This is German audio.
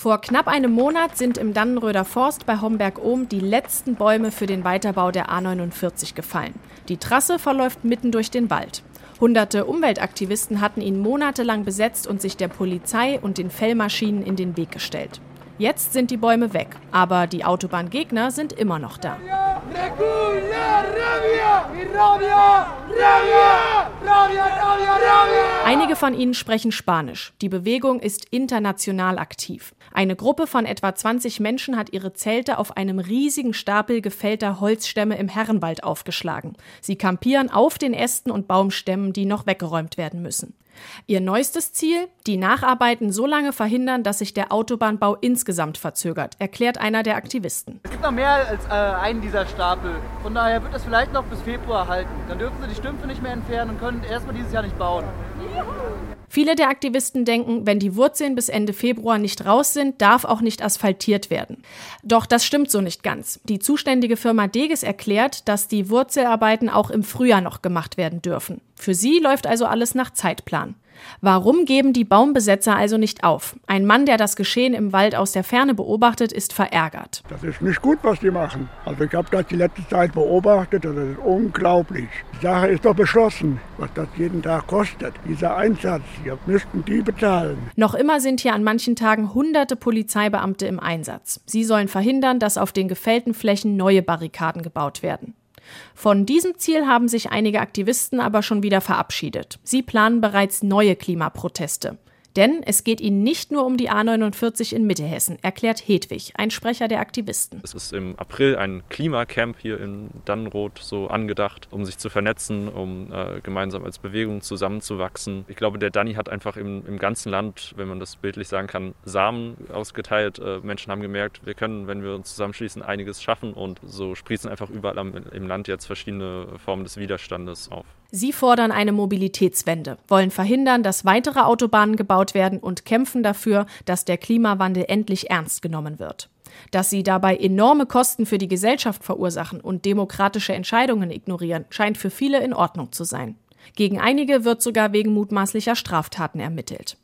Vor knapp einem Monat sind im Dannenröder Forst bei Homberg-Ohm die letzten Bäume für den Weiterbau der A49 gefallen. Die Trasse verläuft mitten durch den Wald. Hunderte Umweltaktivisten hatten ihn monatelang besetzt und sich der Polizei und den Fellmaschinen in den Weg gestellt. Jetzt sind die Bäume weg, aber die Autobahngegner sind immer noch da. Einige von ihnen sprechen Spanisch. Die Bewegung ist international aktiv. Eine Gruppe von etwa 20 Menschen hat ihre Zelte auf einem riesigen Stapel gefällter Holzstämme im Herrenwald aufgeschlagen. Sie kampieren auf den Ästen und Baumstämmen, die noch weggeräumt werden müssen. Ihr neuestes Ziel? Die Nacharbeiten so lange verhindern, dass sich der Autobahnbau insgesamt verzögert, erklärt einer der Aktivisten. Es gibt noch mehr als äh, einen dieser Stapel. Von daher wird es vielleicht noch bis Februar halten. Dann dürfen sie die Stümpfe nicht mehr entfernen und können erstmal dieses Jahr nicht bauen. Viele der Aktivisten denken, wenn die Wurzeln bis Ende Februar nicht raus sind, darf auch nicht asphaltiert werden. Doch das stimmt so nicht ganz. Die zuständige Firma Deges erklärt, dass die Wurzelarbeiten auch im Frühjahr noch gemacht werden dürfen. Für sie läuft also alles nach Zeitplan. Warum geben die Baumbesetzer also nicht auf? Ein Mann, der das Geschehen im Wald aus der Ferne beobachtet, ist verärgert. Das ist nicht gut, was die machen. Also ich habe das die letzte Zeit beobachtet und das ist unglaublich. Die Sache ist doch beschlossen, was das jeden Tag kostet. Dieser Einsatz, hier müssten die bezahlen. Noch immer sind hier an manchen Tagen hunderte Polizeibeamte im Einsatz. Sie sollen verhindern, dass auf den gefällten Flächen neue Barrikaden gebaut werden. Von diesem Ziel haben sich einige Aktivisten aber schon wieder verabschiedet. Sie planen bereits neue Klimaproteste. Denn es geht ihnen nicht nur um die A49 in Mittelhessen, erklärt Hedwig, ein Sprecher der Aktivisten. Es ist im April ein Klimacamp hier in Dannenroth so angedacht, um sich zu vernetzen, um äh, gemeinsam als Bewegung zusammenzuwachsen. Ich glaube, der Danny hat einfach im, im ganzen Land, wenn man das bildlich sagen kann, Samen ausgeteilt. Äh, Menschen haben gemerkt, wir können, wenn wir uns zusammenschließen, einiges schaffen und so sprießen einfach überall am, im Land jetzt verschiedene Formen des Widerstandes auf. Sie fordern eine Mobilitätswende, wollen verhindern, dass weitere Autobahnen gebaut werden und kämpfen dafür, dass der Klimawandel endlich ernst genommen wird. Dass sie dabei enorme Kosten für die Gesellschaft verursachen und demokratische Entscheidungen ignorieren, scheint für viele in Ordnung zu sein. Gegen einige wird sogar wegen mutmaßlicher Straftaten ermittelt.